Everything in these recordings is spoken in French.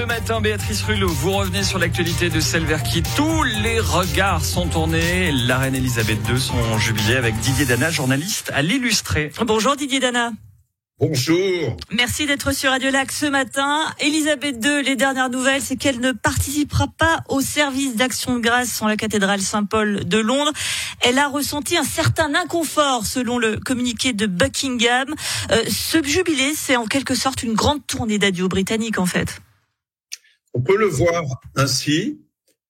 Ce matin, Béatrice Rulot, vous revenez sur l'actualité de celle vers qui tous les regards sont tournés. La reine Elisabeth II, son jubilé avec Didier Dana, journaliste à l'illustré. Bonjour Didier Dana. Bonjour. Merci d'être sur Radio Lac ce matin. Elisabeth II, les dernières nouvelles, c'est qu'elle ne participera pas au service d'action de grâce en la cathédrale Saint-Paul de Londres. Elle a ressenti un certain inconfort selon le communiqué de Buckingham. Euh, ce jubilé, c'est en quelque sorte une grande tournée d'adieu britannique en fait. On peut le voir ainsi.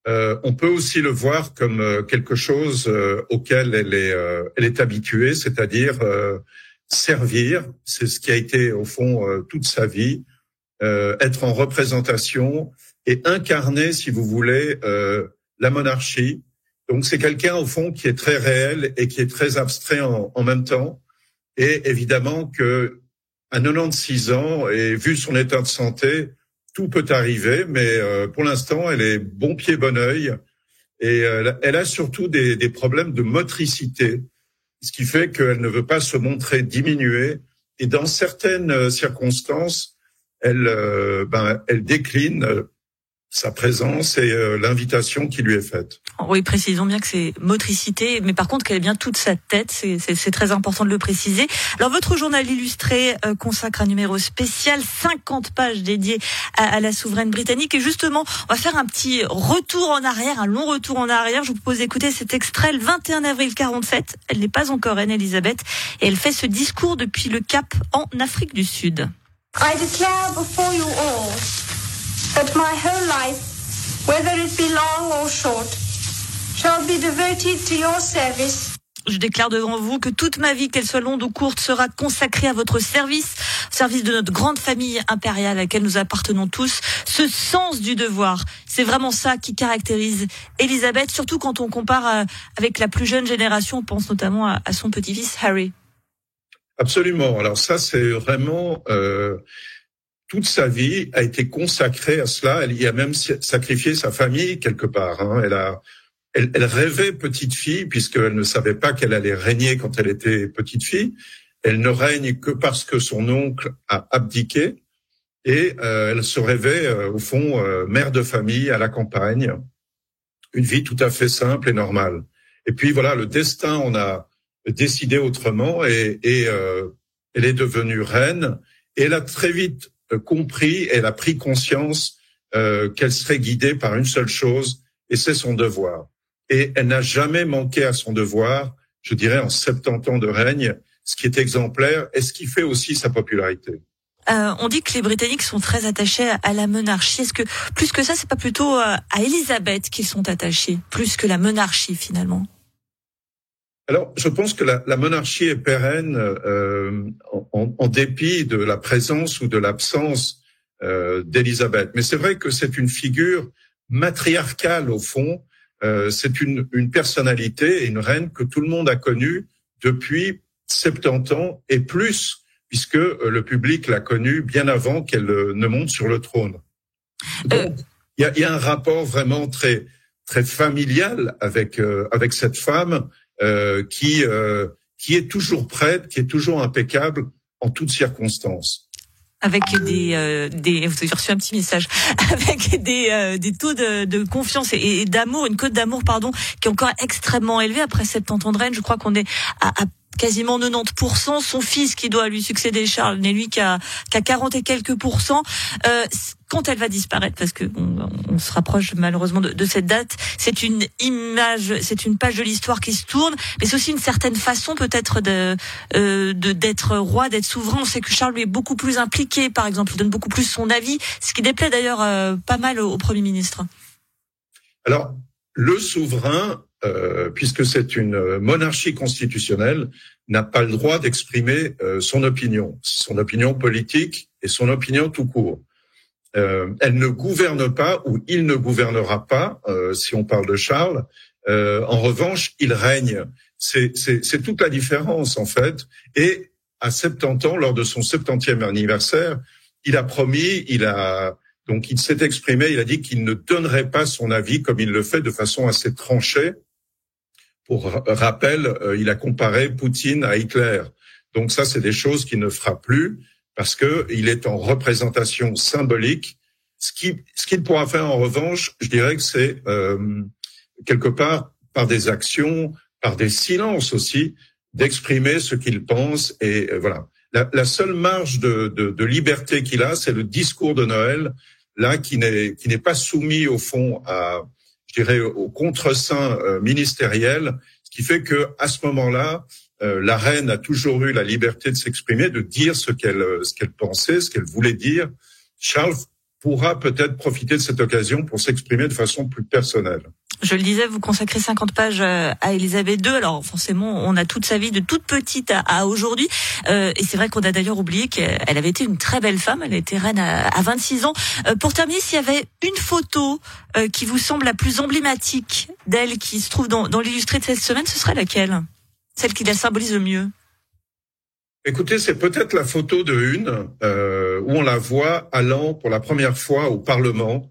Euh, on peut aussi le voir comme euh, quelque chose euh, auquel elle est, euh, elle est habituée, c'est-à-dire servir, c'est ce qui a été au fond euh, toute sa vie, euh, être en représentation et incarner, si vous voulez, euh, la monarchie. Donc c'est quelqu'un au fond qui est très réel et qui est très abstrait en, en même temps. Et évidemment que à 96 ans et vu son état de santé, tout peut arriver, mais euh, pour l'instant, elle est bon pied, bon oeil. Et euh, elle a surtout des, des problèmes de motricité ce qui fait qu'elle ne veut pas se montrer diminuée. Et dans certaines euh, circonstances, elle, ben, elle décline sa présence et euh, l'invitation qui lui est faite. Oui, précisons bien que c'est motricité, mais par contre qu'elle est bien toute sa tête, c'est très important de le préciser. Alors votre journal illustré euh, consacre un numéro spécial, 50 pages dédiées à, à, la souveraine britannique. Et justement, on va faire un petit retour en arrière, un long retour en arrière. Je vous propose d'écouter cet extrait le 21 avril 47. Elle n'est pas encore reine Elisabeth et elle fait ce discours depuis le Cap en Afrique du Sud. I declare before you all that my whole life, whether it be long or short, shall be devoted to your service. Je déclare devant vous que toute ma vie, qu'elle soit longue ou courte, sera consacrée à votre service, au service de notre grande famille impériale à laquelle nous appartenons tous. Ce sens du devoir, c'est vraiment ça qui caractérise Elisabeth, surtout quand on compare euh, avec la plus jeune génération. On pense notamment à, à son petit-fils Harry. Absolument. Alors ça, c'est vraiment euh, toute sa vie a été consacrée à cela. Elle y a même sacrifié sa famille quelque part. Hein. Elle a, elle, elle, rêvait petite fille puisqu'elle ne savait pas qu'elle allait régner quand elle était petite fille. Elle ne règne que parce que son oncle a abdiqué et euh, elle se rêvait euh, au fond euh, mère de famille à la campagne, une vie tout à fait simple et normale. Et puis voilà, le destin on a décidé autrement et, et euh, elle est devenue reine. Et elle a très vite compris, elle a pris conscience euh, qu'elle serait guidée par une seule chose, et c'est son devoir. Et elle n'a jamais manqué à son devoir, je dirais, en 70 ans de règne, ce qui est exemplaire et ce qui fait aussi sa popularité. Euh, on dit que les Britanniques sont très attachés à la monarchie. Est-ce que plus que ça, c'est pas plutôt euh, à Élisabeth qu'ils sont attachés, plus que la monarchie finalement? Alors, je pense que la, la monarchie est pérenne euh, en, en, dépit de la présence ou de l'absence euh, d'Élisabeth. Mais c'est vrai que c'est une figure matriarcale au fond. Euh, c'est une, une personnalité et une reine que tout le monde a connue depuis 70 ans et plus, puisque le public l'a connue bien avant qu'elle ne monte sur le trône. Donc, il y a, y a, un rapport vraiment très très familial avec euh, avec cette femme euh, qui euh, qui est toujours prête, qui est toujours impeccable en toutes circonstances. Avec des euh, des vous reçu un petit message. Avec des euh, des taux de, de confiance et, d'amour une cote d'amour pardon qui est encore extrêmement élevée. Après 70 ans de reine je crois qu'on est à, à quasiment 90%. Son fils qui doit lui succéder, Charles, n'est lui qu'à qu'à 40 et quelques pourcents. Euh, quand elle va disparaître, parce que on, se rapproche malheureusement de, de cette date, c'est une image, c'est une page de l'histoire qui se tourne, mais c'est aussi une certaine façon peut-être de euh, d'être roi, d'être souverain. On sait que Charles lui est beaucoup plus impliqué, par exemple, il donne beaucoup plus son avis, ce qui déplaît d'ailleurs euh, pas mal au Premier ministre. Alors, le souverain euh, puisque c'est une monarchie constitutionnelle, n'a pas le droit d'exprimer euh, son opinion, son opinion politique et son opinion tout court. Euh, elle ne gouverne pas ou il ne gouvernera pas, euh, si on parle de Charles. Euh, en revanche, il règne. C'est toute la différence en fait. Et à 70 ans, lors de son 70e anniversaire, il a promis, il a donc il s'est exprimé, il a dit qu'il ne donnerait pas son avis comme il le fait de façon assez tranchée pour rappel, euh, il a comparé Poutine à Hitler. Donc ça, c'est des choses qu'il ne fera plus parce que il est en représentation symbolique Ce qui, ce qu'il pourra faire en revanche, je dirais que c'est euh, quelque part par des actions, par des silences aussi, d'exprimer ce qu'il pense. Et euh, voilà, la, la, seule marge de, de, de liberté qu'il a, c'est le discours de Noël, là qui n'est qui n'est pas soumis au fond à, je dirais, au contre-saint euh, ministériel, ce qui fait que à ce moment-là, euh, la reine a toujours eu la liberté de s'exprimer, de dire ce qu'elle ce qu'elle pensait, ce qu'elle voulait dire. Charles pourra peut-être profiter de cette occasion pour s'exprimer de façon plus personnelle. Je le disais, vous consacrez 50 pages euh, à Elisabeth II. Alors forcément, on a toute sa vie de toute petite à, aujourd'hui. Euh, et c'est vrai qu'on a d'ailleurs oublié qu'elle avait été une très belle femme. Elle a été reine à, 26 ans. Euh, pour terminer, s'il y avait une photo qui vous semble la plus emblématique d'elle, qui se trouve dans, dans l'illustré de cette semaine, ce serait laquelle? Celle qui la symbolise le mieux Écoutez, c'est peut-être la photo de une où on la voit allant pour la première fois au Parlement.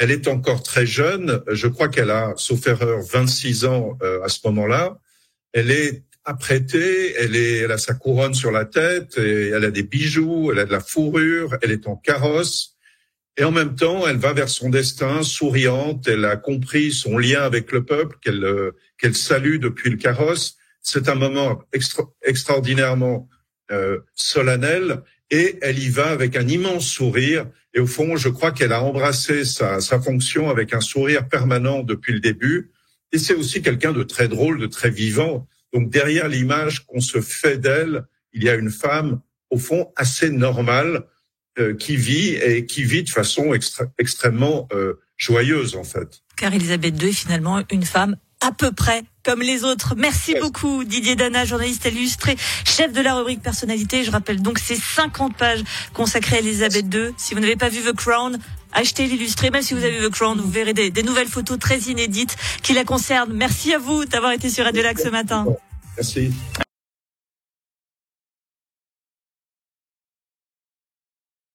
Elle est encore très jeune. Je crois qu'elle a, sauf erreur, 26 ans euh, à ce moment-là. Elle est apprêtée, elle, est, elle a sa couronne sur la tête, et elle a des bijoux, elle a de la fourrure, elle est en carrosse. Et en même temps, elle va vers son destin, souriante. Elle a compris son lien avec le peuple qu'elle euh, qu'elle salue depuis le carrosse. C'est un moment extra extraordinairement euh, solennelle et elle y va avec un immense sourire. Et au fond, je crois qu'elle a embrassé sa, sa fonction avec un sourire permanent depuis le début. Et c'est aussi quelqu'un de très drôle, de très vivant. Donc derrière l'image qu'on se fait d'elle, il y a une femme, au fond, assez normale, euh, qui vit et qui vit de façon extrêmement euh, joyeuse, en fait. Car Elisabeth II est finalement une femme à peu près comme les autres. Merci beaucoup Didier Dana, journaliste illustré, chef de la rubrique personnalité. Je rappelle donc ces 50 pages consacrées à Elisabeth II. Si vous n'avez pas vu The Crown, achetez l'illustré. Même si vous avez vu The Crown, vous verrez des, des, nouvelles photos très inédites qui la concernent. Merci à vous d'avoir été sur Radio Lac ce matin. Merci.